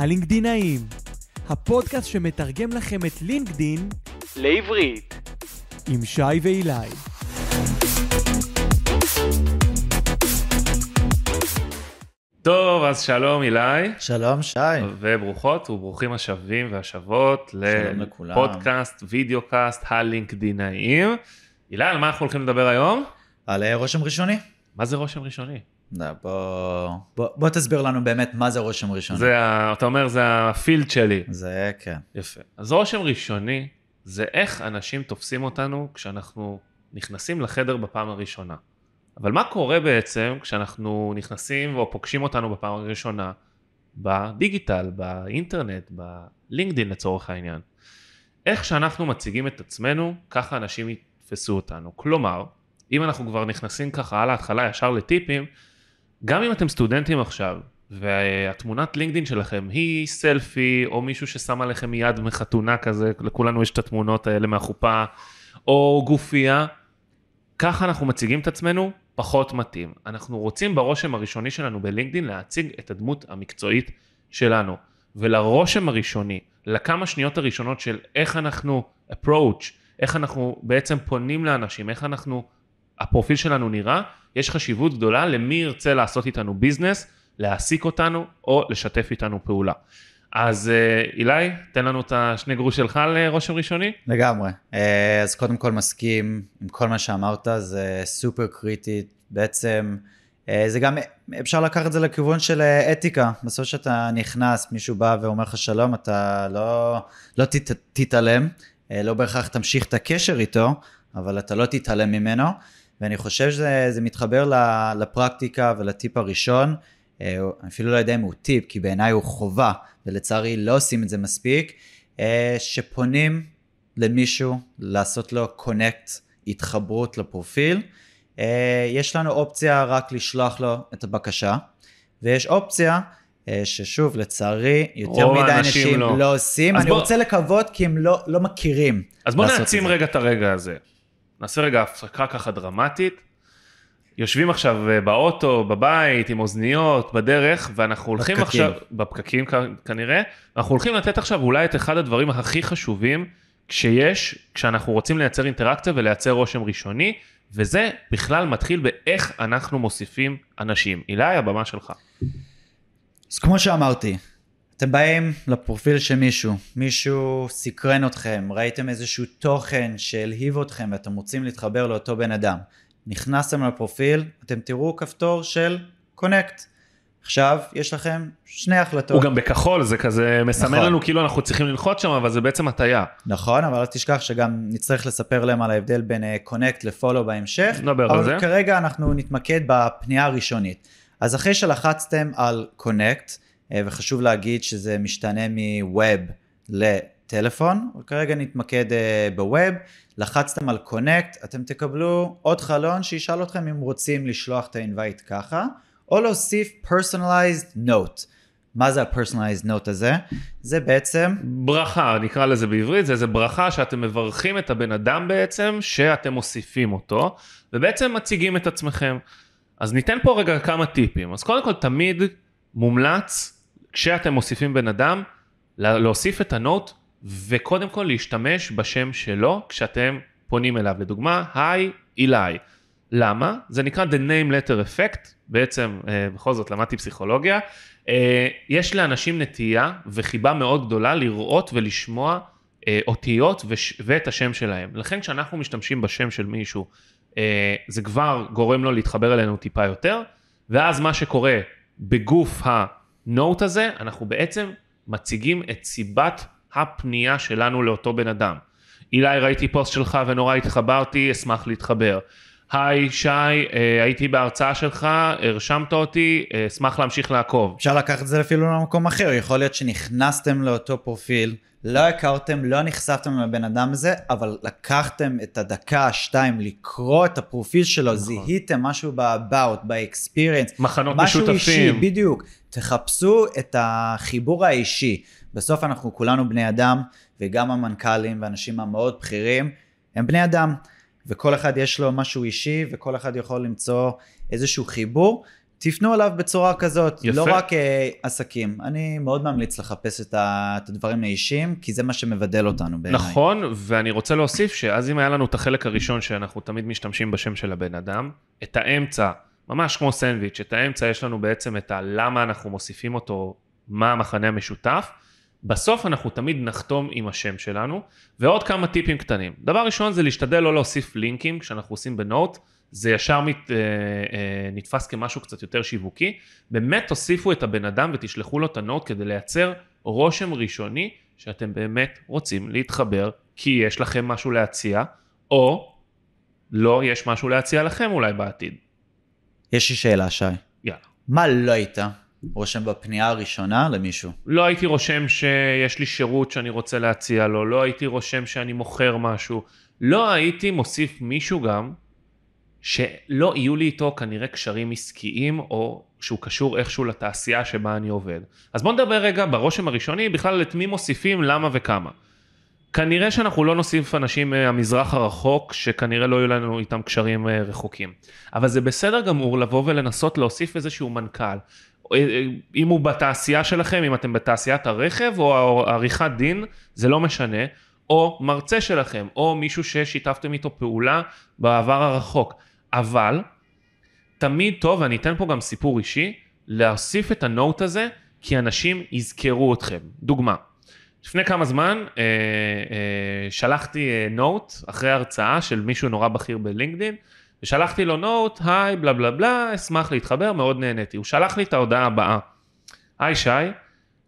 הלינקדינאים, הפודקאסט שמתרגם לכם את לינקדין לעברית. עם שי ואילי. טוב, אז שלום אילי, שלום שי. וברוכות וברוכים השבים והשבות. לפודקאסט, וידאו קאסט, הלינקדינאים. אילי, על מה אנחנו הולכים לדבר היום? על אה, רושם ראשוני. מה זה רושם ראשוני? בוא, בוא, בוא תסביר לנו באמת מה זה רושם ראשוני. זה, אתה אומר, זה הפילד שלי. זה כן. יפה. אז רושם ראשוני זה איך אנשים תופסים אותנו כשאנחנו נכנסים לחדר בפעם הראשונה. אבל מה קורה בעצם כשאנחנו נכנסים או פוגשים אותנו בפעם הראשונה בדיגיטל, באינטרנט, בלינקדין לצורך העניין? איך שאנחנו מציגים את עצמנו, ככה אנשים יתפסו אותנו. כלומר, אם אנחנו כבר נכנסים ככה על ההתחלה ישר לטיפים, גם אם אתם סטודנטים עכשיו, והתמונת לינקדאין שלכם היא סלפי, או מישהו ששם עליכם יד מחתונה כזה, לכולנו יש את התמונות האלה מהחופה, או גופייה, ככה אנחנו מציגים את עצמנו, פחות מתאים. אנחנו רוצים ברושם הראשוני שלנו בלינקדאין להציג את הדמות המקצועית שלנו. ולרושם הראשוני, לכמה שניות הראשונות של איך אנחנו approach, איך אנחנו בעצם פונים לאנשים, איך אנחנו, הפרופיל שלנו נראה, יש חשיבות גדולה למי ירצה לעשות איתנו ביזנס, להעסיק אותנו או לשתף איתנו פעולה. אז אה, אילי, תן לנו את השני גרוש שלך לרושם ראשוני. לגמרי. אה, אז קודם כל מסכים עם כל מה שאמרת, זה סופר קריטי. בעצם אה, זה גם, אפשר לקחת את זה לכיוון של אה, אתיקה. בסוף שאתה נכנס, מישהו בא ואומר לך שלום, אתה לא, לא תת, תתעלם, אה, לא בהכרח תמשיך את הקשר איתו, אבל אתה לא תתעלם ממנו. ואני חושב שזה זה מתחבר לפרקטיקה ולטיפ הראשון. אה, אפילו לא יודע אם הוא טיפ, כי בעיניי הוא חובה, ולצערי לא עושים את זה מספיק, אה, שפונים למישהו לעשות לו קונקט, התחברות לפרופיל. אה, יש לנו אופציה רק לשלוח לו את הבקשה, ויש אופציה ששוב, לצערי, יותר מדי האנשים אנשים לא. לא, עושים. אני בוא- רוצה לקוות כי הם לא, לא מכירים. אז בוא נעצים. רגע את הרגע הזה. נעשה רגע הפסקה ככה דרמטית. יושבים עכשיו אה, באוטו, בבית, עם אוזניות, בדרך, ואנחנו הולכים בפקקים. עכשיו, בפקקים כנראה, אנחנו הולכים לתת עכשיו אולי את אחד הדברים הכי חשובים כשיש, כשאנחנו רוצים לייצר אינטראקציה ולייצר רושם ראשוני, וזה בכלל מתחיל באיך אנחנו מוסיפים אנשים. אילי, הבמה שלך. אז כמו שאמרתי, אתם באים לפרופיל של מישהו, מישהו סקרן אתכם, ראיתם איזשהו תוכן שהלהיב אתכם ואתם רוצים להתחבר לאותו בן אדם. נכנסתם לפרופיל, אתם תראו כפתור של קונקט. עכשיו יש לכם שני החלטות. הוא גם בכחול, זה כזה מסמן נכון. לנו כאילו אנחנו צריכים ללחוץ שם, אבל זה בעצם הטיה. נכון, אבל אל תשכח שגם נצטרך לספר להם על ההבדל בין קונקט לפולו בהמשך. נדבר על אבל זה. כרגע אנחנו נתמקד בפנייה הראשונית. אז אחרי שלחצתם על קונקט, וחשוב להגיד שזה משתנה מווב לטלפון, וכרגע נתמקד אה, בווב, לחצתם על קונקט, אתם תקבלו עוד חלון שישאל אתכם אם רוצים לשלוח את האינווייט ככה, או להוסיף personalized note. מה זה ה-personalized note הזה? זה בעצם ברכה, נקרא לזה בעברית, זה איזה ברכה שאתם מברכים את הבן אדם בעצם, שאתם מוסיפים אותו, ובעצם מציגים את עצמכם. אז ניתן פה רגע כמה טיפים. אז קודם כל, תמיד מומלץ, כשאתם מוסיפים בן אדם, לה- להוסיף את הנוט, וקודם כל להשתמש בשם שלו כשאתם פונים אליו. לדוגמה, היי, אילי. למה? זה נקרא The Name Letter Effect, בעצם אה, בכל זאת למדתי פסיכולוגיה. אה, יש לאנשים נטייה וחיבה מאוד גדולה לראות ולשמוע אה, אותיות וש, ואת השם שלהם. לכן כשאנחנו משתמשים בשם של מישהו, אה, זה כבר גורם לו להתחבר אלינו טיפה יותר, ואז מה שקורה בגוף הנוט הזה, אנחנו בעצם מציגים את סיבת הפנייה שלנו לאותו בן אדם. אילי, ראיתי פוסט שלך ונורא התחברתי, אשמח להתחבר. היי, שי, אה, הייתי בהרצאה שלך, הרשמת אותי, אה, אשמח להמשיך לעקוב. אפשר לקחת את זה אפילו למקום אחר, יכול להיות שנכנסתם לאותו פרופיל, לא הכרתם, לא נחשפתם לבן אדם הזה, אבל לקחתם את הדקה, שתיים, לקרוא את הפרופיל שלו, נכון. זיהיתם משהו ב-about, ב-experience, מחנות משהו אישי, משותפים. בדיוק. תחפשו את החיבור האישי. בסוף אנחנו כולנו בני אדם, וגם המנכ"לים והאנשים המאוד בכירים, הם בני אדם. וכל אחד יש לו משהו אישי, וכל אחד יכול למצוא איזשהו חיבור. תפנו אליו בצורה כזאת, יפה. לא רק אה, עסקים. אני מאוד ממליץ לחפש את, ה, את הדברים האישיים, כי זה מה שמבדל אותנו בעיניי. נכון, ואני רוצה להוסיף שאז אם היה לנו את החלק הראשון שאנחנו תמיד משתמשים בשם של הבן אדם, את האמצע, ממש כמו סנדוויץ', את האמצע יש לנו בעצם את הלמה אנחנו מוסיפים אותו, מה המחנה המשותף. בסוף אנחנו תמיד נחתום עם השם שלנו, ועוד כמה טיפים קטנים. דבר ראשון זה להשתדל לא להוסיף לינקים כשאנחנו עושים בנוט, זה ישר מת, אה, אה, נתפס כמשהו קצת יותר שיווקי. באמת תוסיפו את הבן אדם ותשלחו לו את הנוט כדי לייצר רושם ראשוני שאתם באמת רוצים להתחבר כי יש לכם משהו להציע, או לא יש משהו להציע לכם אולי בעתיד. יש לי שאלה, שי. יאללה. מה לא היית רושם בפנייה הראשונה למישהו? לא הייתי רושם שיש לי שירות שאני רוצה להציע לו, לא הייתי רושם שאני מוכר משהו, לא הייתי מוסיף מישהו גם שלא יהיו לי איתו כנראה קשרים עסקיים או שהוא קשור איכשהו לתעשייה שבה אני עובד. אז בוא נדבר רגע ברושם הראשוני בכלל את מי מוסיפים, למה וכמה. כנראה שאנחנו לא נוסיף אנשים מהמזרח הרחוק שכנראה לא יהיו לנו איתם קשרים אה, רחוקים. אבל זה בסדר גמור לבוא ולנסות להוסיף איזשהו מנכ"ל. אה, אם הוא בתעשייה שלכם, אם אתם בתעשיית הרכב או עריכת דין, זה לא משנה. או מרצה שלכם, או מישהו ששיתפתם איתו פעולה בעבר הרחוק. אבל תמיד טוב, ואני אתן פה גם סיפור אישי, להוסיף את הנוט הזה, כי אנשים יזכרו אתכם. דוגמה, לפני כמה זמן אה, אה, שלחתי אה, נוט אחרי הרצאה של מישהו נורא בכיר בלינקדין, ושלחתי לו נוט, היי, בלה בלה בלה, אשמח להתחבר, מאוד נהניתי. הוא שלח לי את ההודעה הבאה, היי שי,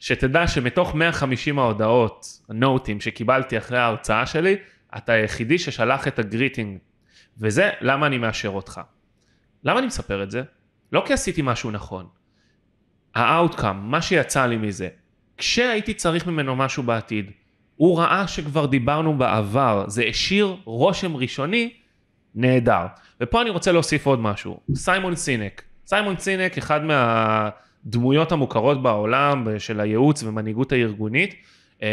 שתדע שמתוך 150 ההודעות, ה note ים שקיבלתי אחרי ההרצאה שלי, אתה היחידי ששלח את ה greeting, וזה למה אני מאשר אותך. למה אני מספר את זה? לא כי עשיתי משהו נכון. ה outcome, מה שיצא לי מזה, כשהייתי צריך ממנו משהו בעתיד, הוא ראה שכבר דיברנו בעבר, זה השאיר רושם ראשוני נהדר. ופה אני רוצה להוסיף עוד משהו, סיימון סינק. סיימון סינק, אחד מהדמויות המוכרות בעולם של הייעוץ ומנהיגות הארגונית, אה,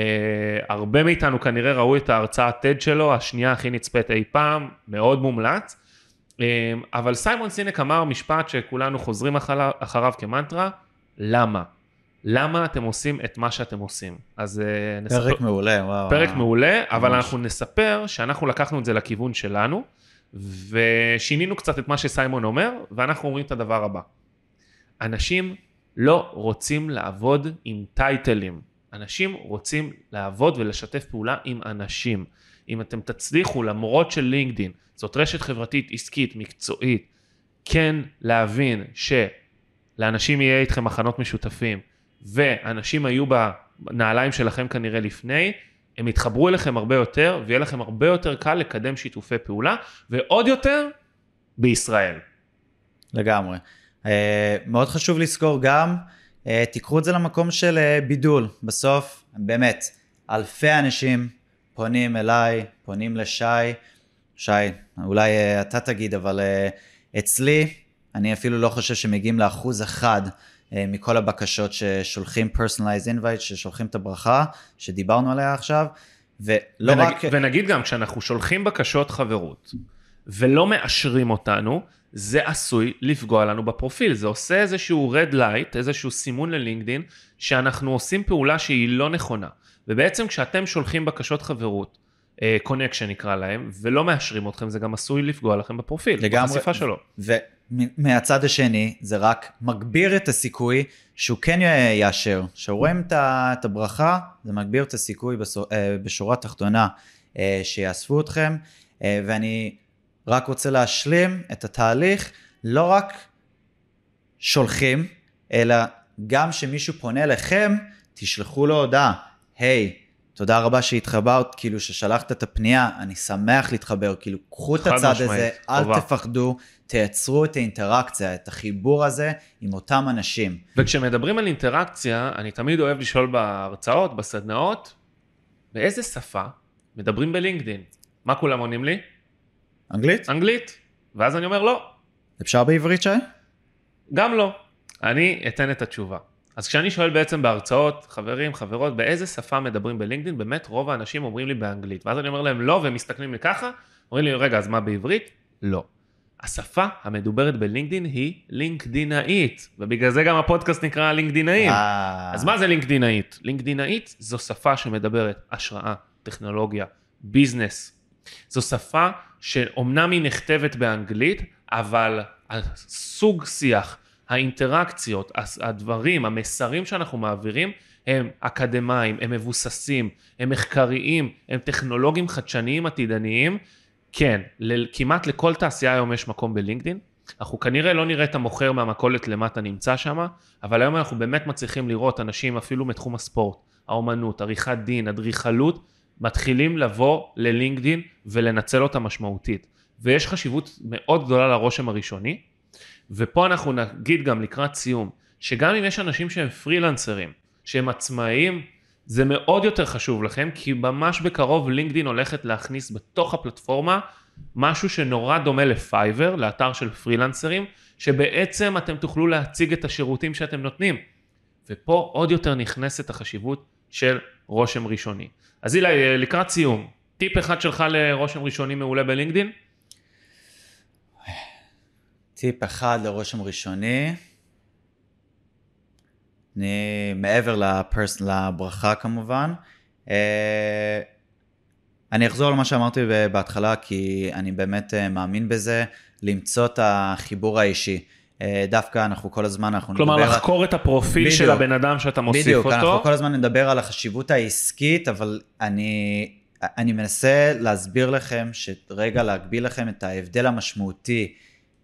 הרבה מאיתנו כנראה ראו את ההרצאה TED שלו, השנייה הכי נצפית אי פעם, מאוד מומלץ. אה, אבל סיימון סינק אמר משפט שכולנו חוזרים אחריו, אחריו כמנטרה, למה? למה אתם עושים את מה שאתם עושים? אז אה, נספר... פרק מעולה, וואו. פרק וואו. מעולה, אבל ממש. אנחנו נספר שאנחנו לקחנו את זה לכיוון שלנו, ושינינו קצת את מה שסיימון אומר, ואנחנו אומרים את הדבר הבא. אנשים לא רוצים לעבוד עם טייטלים. אנשים רוצים לעבוד ולשתף פעולה עם אנשים. אם אתם תצליחו, למרות של לינקדין, זאת רשת חברתית עסקית, מקצועית, כן להבין שלאנשים יהיה איתכם מחנות משותפים, ואנשים היו בנעליים שלכם כנראה לפני, הם יתחברו אליכם הרבה יותר, ויהיה לכם הרבה יותר קל לקדם שיתופי פעולה, ועוד יותר, בישראל. לגמרי. אה, מאוד חשוב לזכור גם, תיקחו את זה למקום של אה, בידול. בסוף, באמת, אלפי אנשים פונים אליי, פונים לשי. שי, אולי אה, אתה תגיד, אבל אה, אצלי, אני אפילו לא חושב שמגיעים לאחוז אחד אה, מכל הבקשות ששולחים personalized invite, ששולחים את הברכה, שדיברנו עליה עכשיו, ולא ונג, רק... ונגיד גם, כשאנחנו שולחים בקשות חברות, ולא מאשרים אותנו, זה עשוי לפגוע לנו בפרופיל. זה עושה איזשהו red light, איזשהו סימון ל LinkedIn, שאנחנו עושים פעולה שהיא לא נכונה. ובעצם כשאתם שולחים בקשות חברות, connection נקרא להם, ולא מאשרים אתכם, זה גם עשוי לפגוע לכם בפרופיל, לגמרי. בחשיפה שלו. ומהצד השני, זה רק מגביר את הסיכוי שהוא כן יאשר. כשרואים את הברכה, זה מגביר את הסיכוי אה, בשורה התחתונה אה, שיאספו אתכם. אה, ואני רק רוצה להשלים את התהליך, לא רק שולחים, אלא גם שמישהו פונה אליכם, תשלחו לו הודעה, היי, תודה רבה שהתחברת, כאילו ששלחת את הפנייה, אני שמח להתחבר, כאילו קחו את הצד משמעית, הזה, אל טובה. תפחדו, תייצרו את האינטראקציה, את החיבור הזה עם אותם אנשים. וכשמדברים על אינטראקציה, אני תמיד אוהב לשאול בהרצאות, בסדנאות, באיזה שפה מדברים בלינקדין? מה כולם עונים לי? אנגלית? אנגלית. ואז אני אומר לא, אפשר בעברית, שי? גם לא. אני אתן את התשובה. אז כשאני שואל בעצם בהרצאות, חברים, חברות, באיזה שפה מדברים בלינקדאין, באמת רוב האנשים אומרים לי באנגלית. ואז אני אומר להם לא, והם מסתכלים לי ככה, אומרים לי, רגע, אז מה בעברית? לא. השפה המדוברת בלינקדין היא לינקדינאית, ובגלל זה גם הפודקאסט נקרא לינקדינאים. אה, אז מה זה לינקדינאית? לינקדינאית זו שפה שמדברת השראה, טכנולוגיה, ביזנס. זו שפה שאומנם היא נכתבת באנגלית, אבל הסוג שיח, האינטראקציות, הדברים, המסרים שאנחנו מעבירים, הם אקדמאים, הם מבוססים, הם מחקריים, הם טכנולוגיים חדשניים עתידניים. כן, כמעט לכל תעשייה היום יש מקום בלינקדין. אנחנו כנראה לא נראה את המוכר מהמכולת למטה נמצא שם, אבל היום אנחנו באמת מצליחים לראות אנשים אפילו מתחום הספורט, האומנות, עריכת דין, אדריכלות, מתחילים לבוא ללינקדין ולנצל אותה משמעותית. ויש חשיבות מאוד גדולה לרושם הראשוני, ופה אנחנו נגיד גם לקראת סיום, שגם אם יש אנשים שהם פרילנסרים, שהם עצמאיים, זה מאוד יותר חשוב לכם, כי ממש בקרוב לינקדין הולכת להכניס בתוך הפלטפורמה משהו שנורא דומה לפייבר, לאתר של פרילנסרים, שבעצם אתם תוכלו להציג את השירותים שאתם נותנים. ופה עוד יותר נכנסת החשיבות של רושם ראשוני. אז אילי, לקראת סיום, טיפ אחד שלך לרושם ראשוני מעולה בלינקדין? טיפ אחד לרושם ראשוני. אני מעבר לפרס, לברכה כמובן. אה, אני אחזור למה שאמרתי בהתחלה, כי אני באמת אה, מאמין בזה, למצוא את החיבור האישי. אה, דווקא אנחנו כל הזמן, אנחנו כלומר, נדבר... לחקור את הפרופיל של בדיוק. הבן אדם שאתה מוסיף בדיוק, אותו. אנחנו כל הזמן נדבר על החשיבות העסקית, אבל אני, אני מנסה להסביר לכם, שרגע להגביל לכם את ההבדל המשמעותי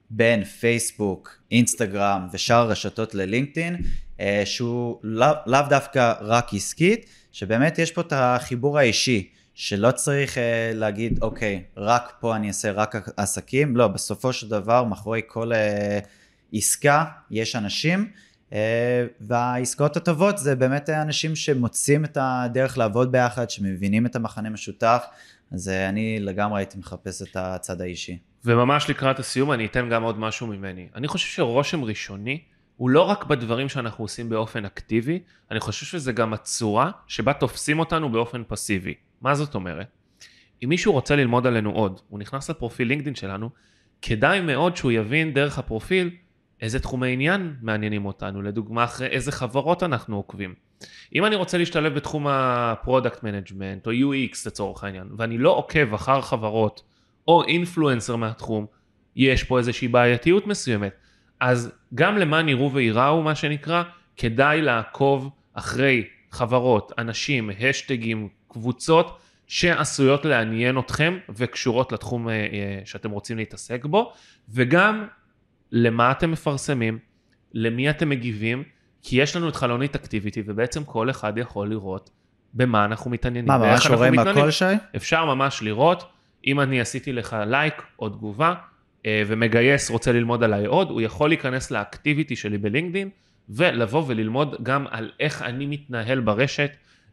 בין פייסבוק, אינסטגרם ושאר הרשתות ללינקדאין, אה, שהוא לאו לאו דווקא רק עסקית, שבאמת יש פה את החיבור האישי. שלא צריך uh, להגיד, אוקיי, רק פה אני אעשה רק עסקים, לא, בסופו של דבר, מאחורי כל uh, עסקה יש אנשים, uh, והעסקאות הטובות זה באמת אנשים שמוצאים את הדרך לעבוד ביחד, שמבינים את המחנה משותף, אז uh, אני לגמרי הייתי מחפש את הצד האישי. וממש לקראת הסיום אני אתן גם עוד משהו ממני. אני חושב שרושם ראשוני הוא לא רק בדברים שאנחנו עושים באופן אקטיבי, אני חושב שזה גם הצורה שבה תופסים אותנו באופן פסיבי. מה זאת אומרת? אם מישהו רוצה ללמוד עלינו עוד, הוא נכנס לפרופיל LinkedIn שלנו, כדאי מאוד שהוא יבין דרך הפרופיל איזה תחומי עניין מעניינים אותנו, לדוגמה אחרי איזה חברות אנחנו עוקבים. אם אני רוצה להשתלב בתחום ה product management או UX לצורך העניין, ואני לא עוקב אחר חברות או influencer מהתחום, יש פה איזושהי בעייתיות מסוימת. אז גם למען יראו וייראו מה שנקרא, כדאי לעקוב אחרי חברות, אנשים, השטגים, קבוצות שעשויות לעניין אתכם וקשורות לתחום אה, אה, שאתם רוצים להתעסק בו, וגם למה אתם מפרסמים, למי אתם מגיבים, כי יש לנו את חלונית אקטיביטי ובעצם כל אחד יכול לראות במה אנחנו מתעניינים. מה, ממש רואים. הכל, שי? אפשר ממש לראות, אם אני עשיתי לך לייק או תגובה, אה, ומגייס רוצה ללמוד עליי עוד, הוא יכול להיכנס לאקטיביטי שלי בלינקדין, ולבוא וללמוד גם על איך אני מתנהל ברשת,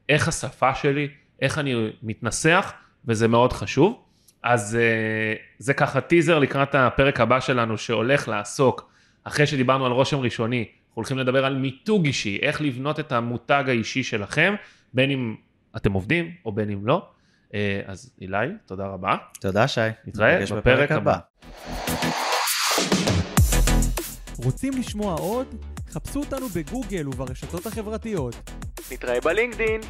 איך השפה שלי, איך אני מתנסח, וזה מאוד חשוב. אז אה, זה ככה טיזר לקראת הפרק הבא שלנו שהולך לעסוק, אחרי שדיברנו על רושם ראשוני, אנחנו הולכים לדבר על מיתוג אישי, איך לבנות את המותג האישי שלכם, בין אם אתם עובדים או בין אם לא. אה, אז אילי, תודה רבה. תודה, שי. נתראה בפרק הבא. רוצים לשמוע עוד? חפשו אותנו בגוגל וברשתות החברתיות. נתראה בלינקדין.